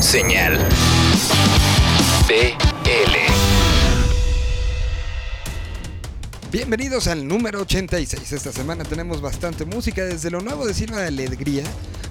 Señal. BL. Bienvenidos al número 86. Esta semana tenemos bastante música, desde lo nuevo de Silva de Alegría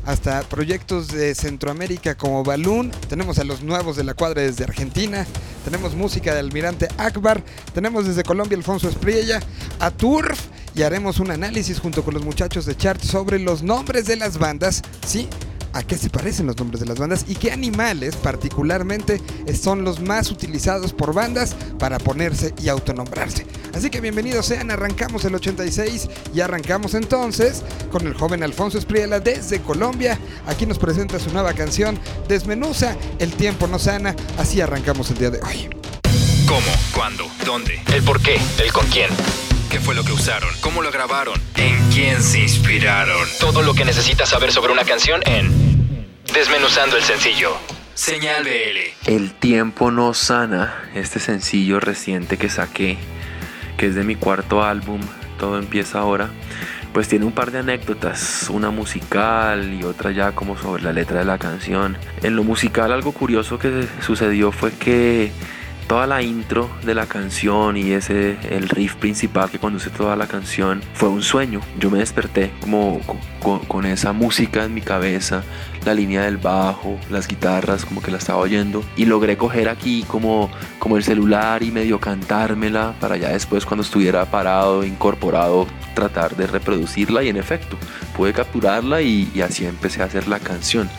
hasta proyectos de Centroamérica como Balloon. Tenemos a los nuevos de la cuadra desde Argentina. Tenemos música de Almirante Akbar. Tenemos desde Colombia Alfonso Espriella, a Turf y haremos un análisis junto con los muchachos de Chart sobre los nombres de las bandas. Sí, a qué se parecen los nombres de las bandas y qué animales particularmente son los más utilizados por bandas para ponerse y autonombrarse. Así que bienvenidos sean, arrancamos el 86 y arrancamos entonces con el joven Alfonso Espriela desde Colombia. Aquí nos presenta su nueva canción Desmenuza, el tiempo no sana, así arrancamos el día de hoy. ¿Cómo? ¿Cuándo? ¿Dónde? ¿El por qué? ¿El con quién? ¿Qué fue lo que usaron? ¿Cómo lo grabaron? ¿En quién se inspiraron? Todo lo que necesitas saber sobre una canción en Desmenuzando el sencillo. Señal BL. El tiempo no sana, este sencillo reciente que saqué, que es de mi cuarto álbum, todo empieza ahora, pues tiene un par de anécdotas, una musical y otra ya como sobre la letra de la canción. En lo musical algo curioso que sucedió fue que toda la intro de la canción y ese el riff principal que conduce toda la canción fue un sueño. Yo me desperté como con, esa música en mi cabeza, la línea del bajo, las guitarras, como que la estaba oyendo y logré coger aquí como como el celular y medio cantármela para ya después cuando estuviera parado, incorporado, tratar de reproducirla y en efecto pude capturarla y, y así empecé a hacer la canción.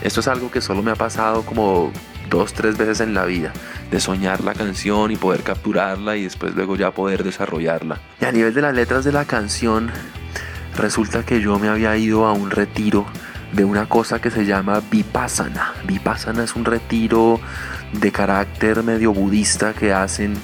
Esto es algo que solo me ha pasado como dos, tres veces en la vida, de soñar la canción y poder capturarla y después luego ya poder desarrollarla. Y a nivel de las letras de la canción, resulta que yo me había ido a un retiro de una cosa que se llama Vipassana. Vipassana es un retiro de carácter medio budista que hacen,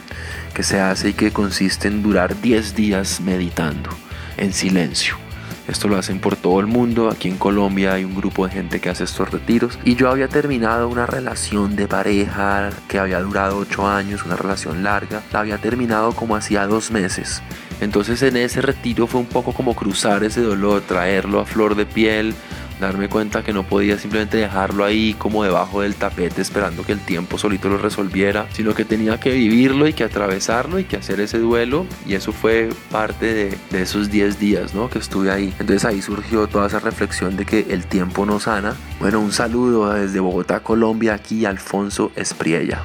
que se hace y que consiste en durar 10 días meditando en silencio. Esto lo hacen por todo el mundo. Aquí en Colombia hay un grupo de gente que hace estos retiros. Y yo había terminado una relación de pareja que había durado 8 años, una relación larga. La había terminado como hacía dos meses. Entonces en ese retiro fue un poco como cruzar ese dolor, traerlo a flor de piel, darme cuenta que no podía simplemente dejarlo ahí como debajo del tapete esperando que el tiempo solito lo resolviera, sino que tenía que vivirlo y que atravesarlo y que hacer ese duelo y eso fue parte de, esos 10 días ¿no? que estuve ahí. Entonces ahí surgió toda esa reflexión de que el tiempo no sana. Bueno, un saludo desde Bogotá, Colombia, aquí Alfonso Espriella.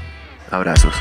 Abrazos.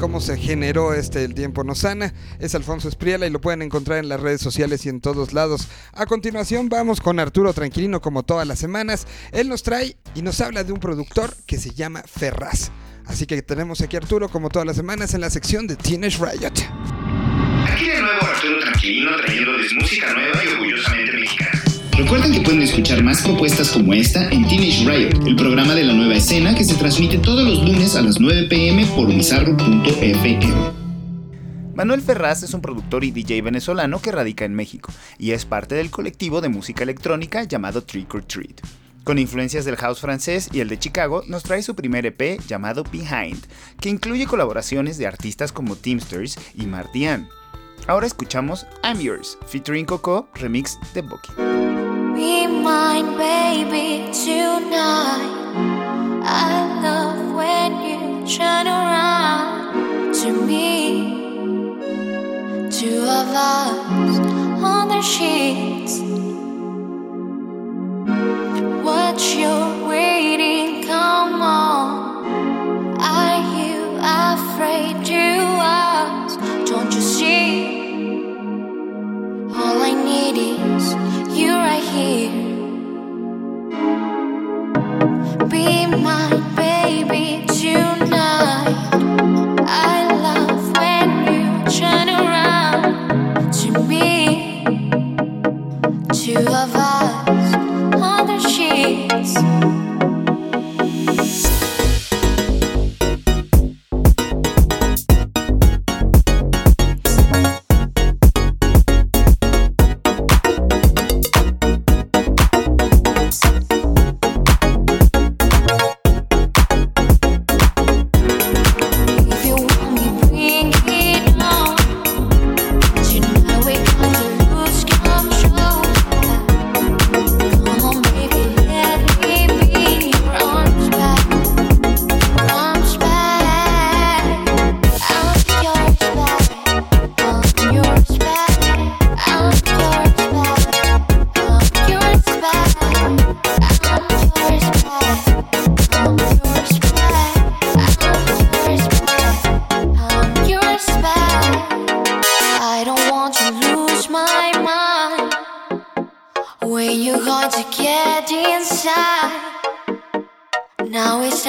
Cómo se generó este El tiempo no sana. Es Alfonso Espriela y lo pueden encontrar en las redes sociales y en todos lados. A continuación vamos con Arturo Tranquilino como todas las semanas. Él nos trae y nos habla de un productor que se llama Ferraz. Así que tenemos aquí Arturo como todas las semanas en la sección de Teenage Riot. Aquí de nuevo Arturo Tranquilino trayéndoles música nueva y orgullosamente. Recuerden que pueden escuchar más propuestas como esta en Teenage Riot, el programa de la nueva escena que se transmite todos los lunes a las 9 pm por bizarro.fm. Manuel Ferraz es un productor y DJ venezolano que radica en México y es parte del colectivo de música electrónica llamado Trick or Treat. Con influencias del house francés y el de Chicago, nos trae su primer EP llamado Behind, que incluye colaboraciones de artistas como Teamsters y Martian. Ahora escuchamos I'm Yours, featuring Coco, remix de Bucky. Be baby, tonight. I love when you turn around to me. Two of us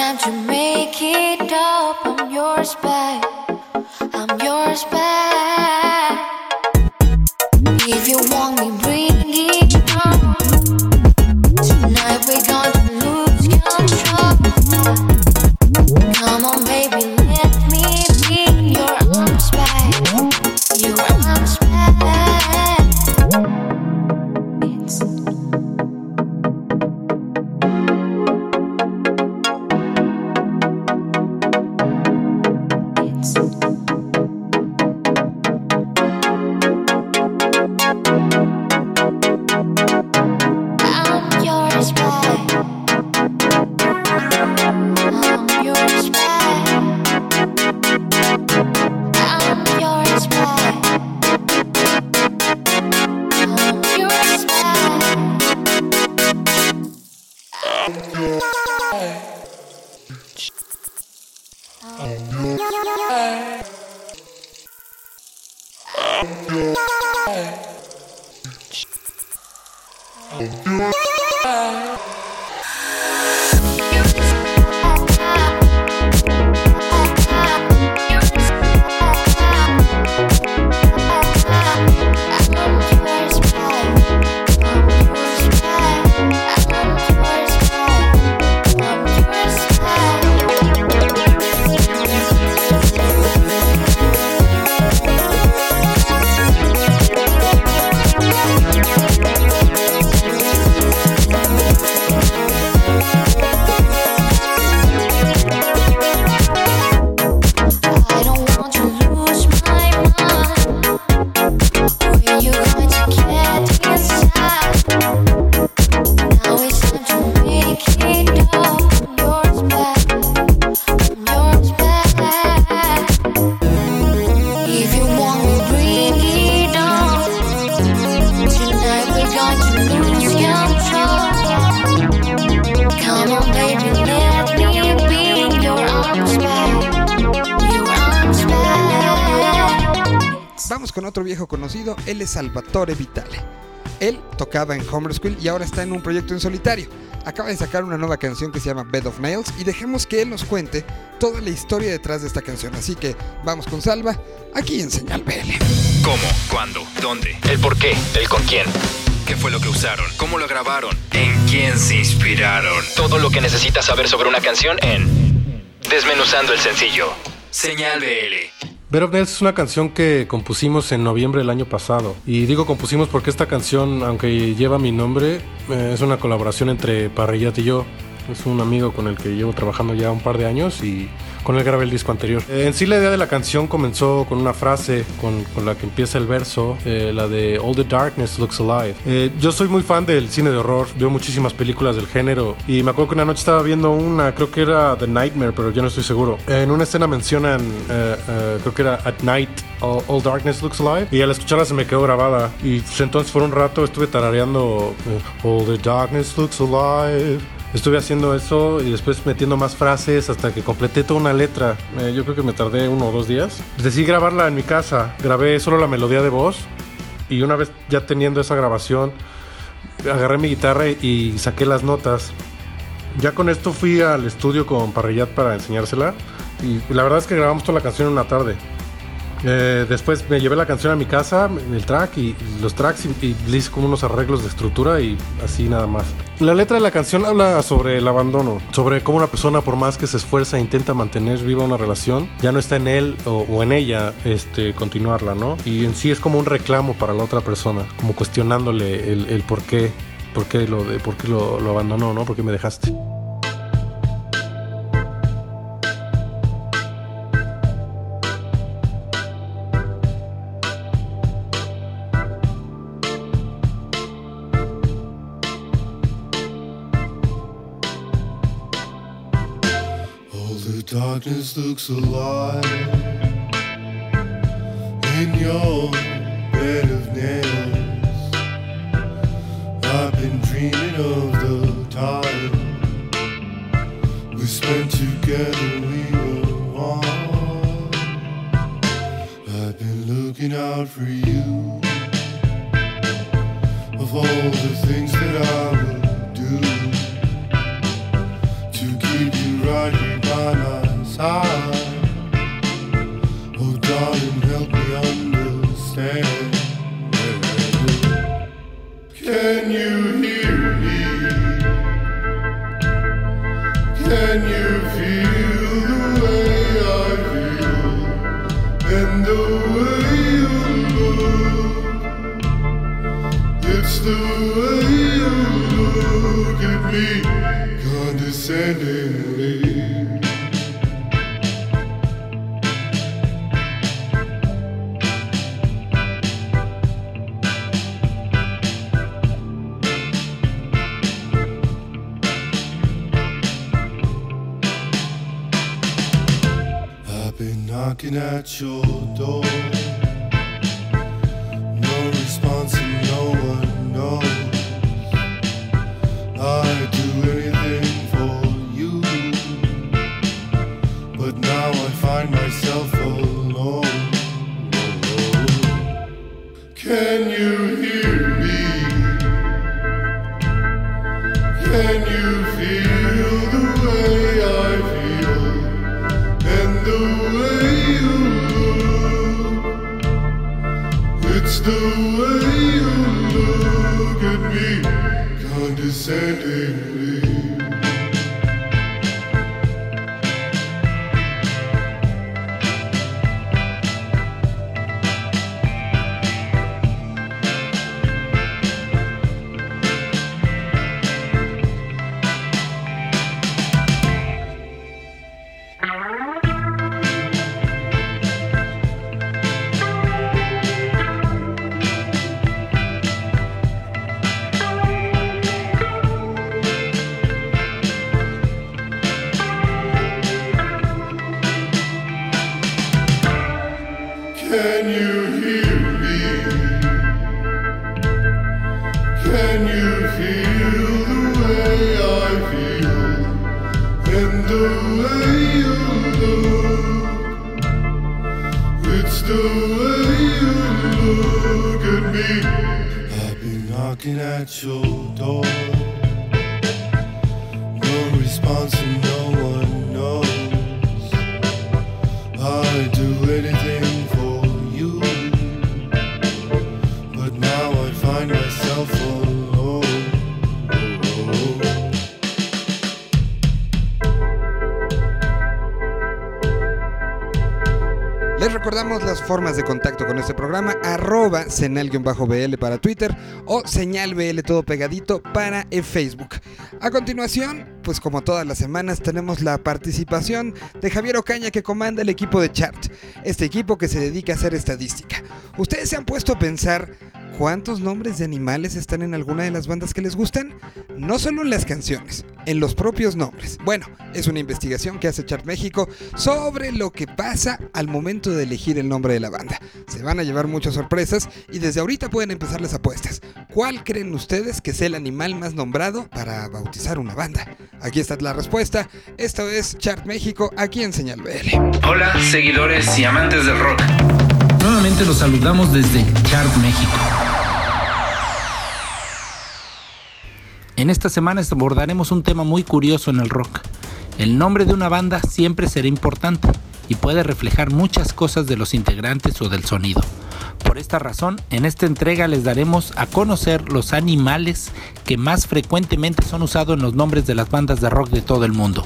time to make it up. I'm yours back. I'm yours back. Vamos con otro viejo conocido, él es Salvatore Vitale. Él tocaba en Homer School y ahora está en un proyecto en solitario. Acaba de sacar una nueva canción que se llama Bed of Nails y dejemos que él nos cuente toda la historia detrás de esta canción. Así que vamos con Salva, aquí en Señal BL. ¿Cómo? ¿Cuándo? ¿Dónde? ¿El por qué? ¿El con quién? ¿Qué fue lo que usaron? ¿Cómo lo grabaron? ¿En quién se inspiraron? Todo lo que necesitas saber sobre una canción en Desmenuzando el sencillo. Señal BL. Bed of Nails es una canción que compusimos en noviembre del año pasado. Y digo compusimos porque esta canción, aunque lleva mi nombre, eh, es una colaboración entre Parrillat y yo. Es un amigo con el que llevo trabajando ya un par de años y con él grabé el disco anterior. Eh, en sí la idea de la canción comenzó con una frase con, con la que empieza el verso, eh, la de All the Darkness Looks Alive. Eh, yo soy muy fan del cine de horror, veo muchísimas películas del género y me acuerdo que una noche estaba viendo una, creo que era The Nightmare, pero yo no estoy seguro. En una escena mencionan, eh, creo que era At Night All, All Darkness Looks Alive y al escucharla se me quedó grabada y entonces por un rato estuve tarareando All the Darkness Looks Alive. Estuve haciendo eso y después metiendo más frases hasta que completé toda una letra. Eh, yo creo que me tardé uno o dos días. Decidí grabarla en mi casa. Grabé solo la melodía de voz y una vez ya teniendo esa grabación, agarré mi guitarra y saqué las notas. Ya con esto fui al estudio con Parrillat para enseñársela y la verdad es que grabamos toda la canción en una tarde. Eh, después me llevé la canción a mi casa, el track y, los tracks y, y le hice como unos arreglos de estructura y así nada más. La letra de la canción habla sobre el abandono, sobre cómo una persona por más que se esfuerza e intenta mantener viva una relación, ya no está en él o, en ella este, continuarla, ¿no? Y en sí es como un reclamo para la otra persona, como cuestionándole el, el por qué, por qué, lo, por qué lo abandonó, ¿no? ¿Por qué me dejaste? Darkness looks alive in your bed of nails. I've been dreaming of the time we spent together. We were one. I've been looking out for you. Of all the things that I would Oh, darling, help me understand. Can you hear me? Can you feel the way I feel and the way you? It's the way you look at me condescendingly. Knocking at your door. No response and no one knows. I'd do anything for you. But now I find myself alone. Can you hear me? Can you feel the way I feel and the way? It's the way you look at me condescendingly. Can you hear me? Can you feel the way I feel and the way you look? It's the way you look at me I've been knocking at your door. Las formas de contacto con este programa, arroba senal-bl para Twitter o señal BL todo pegadito para el Facebook. A continuación, pues como todas las semanas, tenemos la participación de Javier Ocaña que comanda el equipo de Chart, este equipo que se dedica a hacer estadística. ¿Ustedes se han puesto a pensar cuántos nombres de animales están en alguna de las bandas que les gustan? No solo en las canciones, en los propios nombres. Bueno, es una investigación que hace Chart México sobre lo que pasa al momento de elegir el nombre de la banda. Se van a llevar muchas sorpresas y desde ahorita pueden empezar las apuestas. ¿Cuál creen ustedes que sea el animal más nombrado para bautizar una banda? Aquí está la respuesta. Esto es Chart México aquí en Señal BL. Hola, seguidores y amantes del rock. Nuevamente los saludamos desde Chart México. En esta semana abordaremos un tema muy curioso en el rock. El nombre de una banda siempre será importante y puede reflejar muchas cosas de los integrantes o del sonido. Por esta razón, en esta entrega les daremos a conocer los animales que más frecuentemente son usados en los nombres de las bandas de rock de todo el mundo.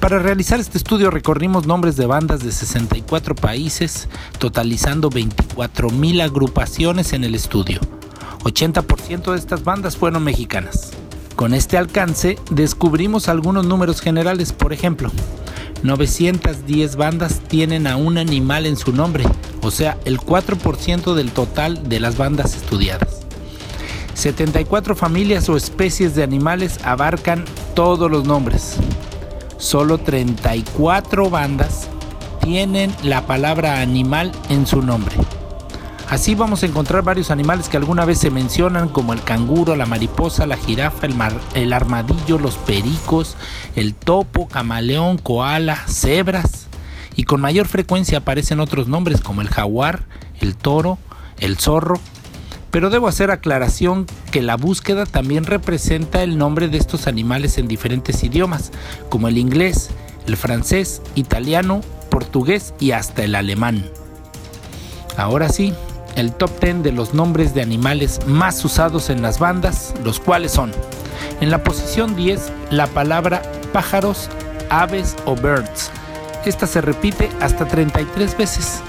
Para realizar este estudio recorrimos nombres de bandas de 64 países, totalizando 24.000 agrupaciones en el estudio. 80% de estas bandas fueron mexicanas. Con este alcance descubrimos algunos números generales, por ejemplo, 910 bandas tienen a un animal en su nombre, o sea, el 4% del total de las bandas estudiadas. 74 familias o especies de animales abarcan todos los nombres. Solo 34 bandas tienen la palabra animal en su nombre. Así vamos a encontrar varios animales que alguna vez se mencionan como el canguro, la mariposa, la jirafa, el, el armadillo, los pericos, el topo, camaleón, koala, cebras. Y con mayor frecuencia aparecen otros nombres como el jaguar, el toro, el zorro. Pero debo hacer aclaración que la búsqueda también representa el nombre de estos animales en diferentes idiomas, como el inglés, el francés, italiano, portugués y hasta el alemán. Ahora sí, el top 10 de los nombres de animales más usados en las bandas, los cuales son, en la posición 10, la palabra pájaros, aves o birds. Esta se repite hasta 33 veces.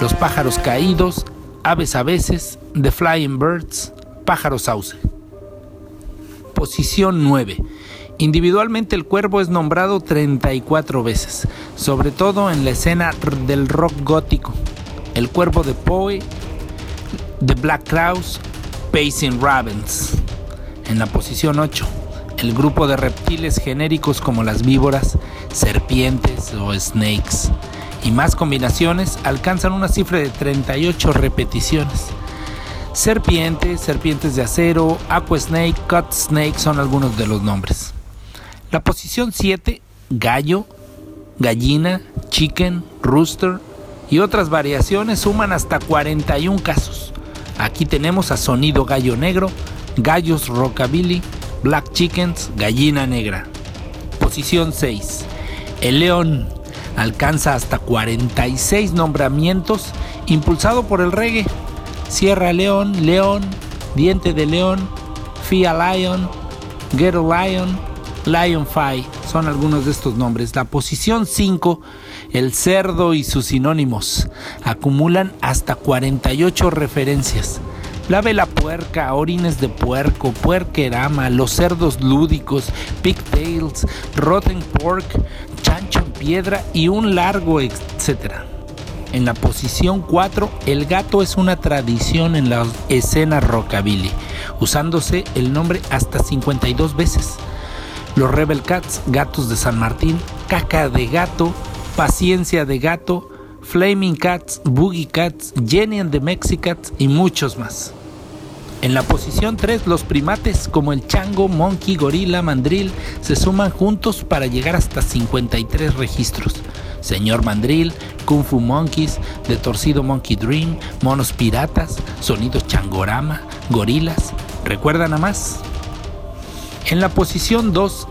Los pájaros caídos, aves a veces, the flying birds, pájaros sauce. Posición 9. Individualmente el cuervo es nombrado 34 veces, sobre todo en la escena del rock gótico. El cuervo de Poe, The Black Crowes, Pacing Ravens. En la posición 8, el grupo de reptiles genéricos como las víboras, serpientes o snakes. Y más combinaciones alcanzan una cifra de 38 repeticiones. Serpientes, serpientes de acero, aqua snake, cut snake son algunos de los nombres. La posición 7, gallo, gallina, chicken, rooster y otras variaciones suman hasta 41 casos. Aquí tenemos a sonido gallo negro, gallos rockabilly, black chickens, gallina negra. Posición 6. El león alcanza hasta 46 nombramientos impulsado por el reggae. Sierra León, León, Diente de León, Fia Lion, Ghetto Lion, Lion Fi son algunos de estos nombres. La posición 5, el cerdo y sus sinónimos, acumulan hasta 48 referencias. La vela puerca, orines de puerco, puerquerama, los cerdos lúdicos, pigtails, rotten pork, chancho piedra y un largo etcétera. En la posición 4, el gato es una tradición en la escena rockabilly, usándose el nombre hasta 52 veces. Los Rebel Cats, Gatos de San Martín, Caca de Gato, Paciencia de Gato, Flaming Cats, Boogie Cats, Jenny and the Mexicats y muchos más. En la posición 3, los primates como el chango, monkey, gorila, mandril se suman juntos para llegar hasta 53 registros. Señor Mandril, Kung Fu Monkeys, de Torcido Monkey Dream, Monos Piratas, Sonidos Changorama, Gorilas. ¿Recuerdan a más? En la posición 2,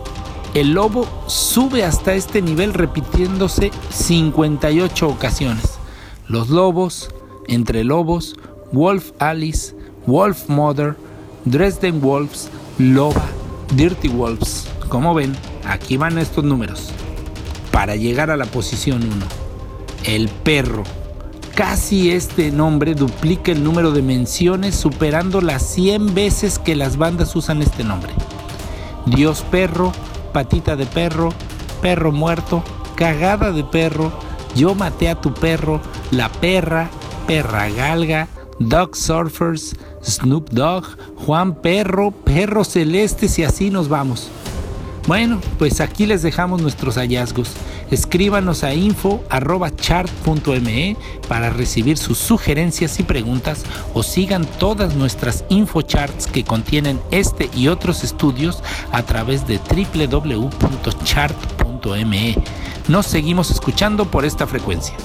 el lobo sube hasta este nivel repitiéndose 58 ocasiones. Los lobos, entre lobos, Wolf Alice, Wolf Mother, Dresden Wolves, Loba, Dirty Wolves. Como ven, aquí van estos números. Para llegar a la posición 1, el perro. Casi este nombre duplica el número de menciones superando las 100 veces que las bandas usan este nombre. Dios perro, patita de perro, perro muerto, cagada de perro, yo maté a tu perro, la perra, perra galga, Dog Surfers, Snoop Dogg, Juan Perro, Perro Celestes y así nos vamos. Bueno, pues aquí les dejamos nuestros hallazgos. Escríbanos a info.chart.me para recibir sus sugerencias y preguntas o sigan todas nuestras infocharts que contienen este y otros estudios a través de www.chart.me. Nos seguimos escuchando por esta frecuencia.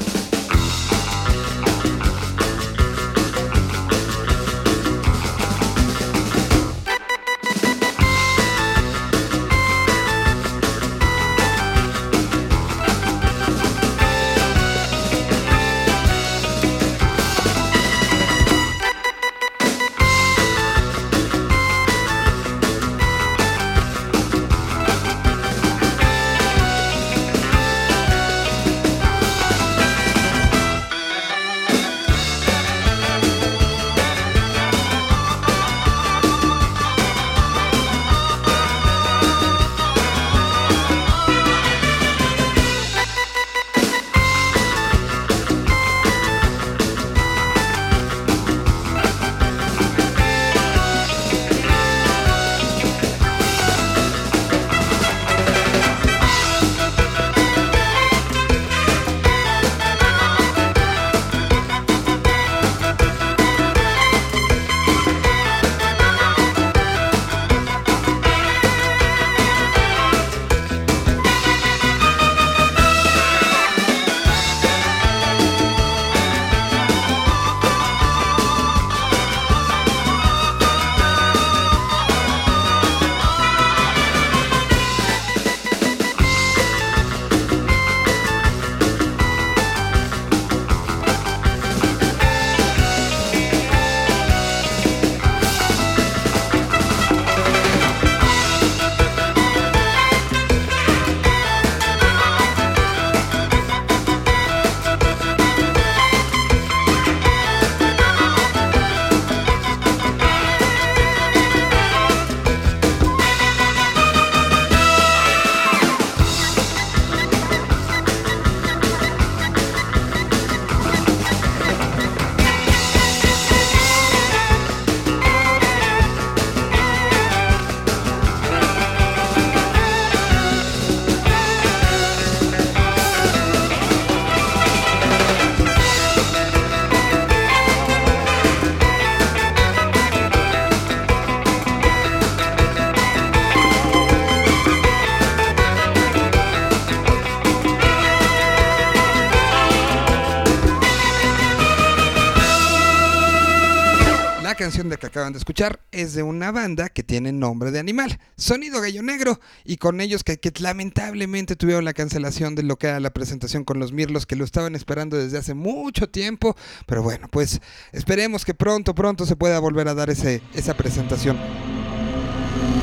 De que acaban de escuchar es de una banda que tiene nombre de animal, Sonido Gallo Negro, y con ellos que, que lamentablemente tuvieron la cancelación de lo que era la presentación con los Mirlos, que lo estaban esperando desde hace mucho tiempo, pero bueno, pues esperemos que pronto, pronto se pueda volver a dar ese, esa presentación.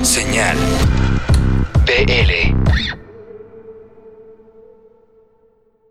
Señal BL.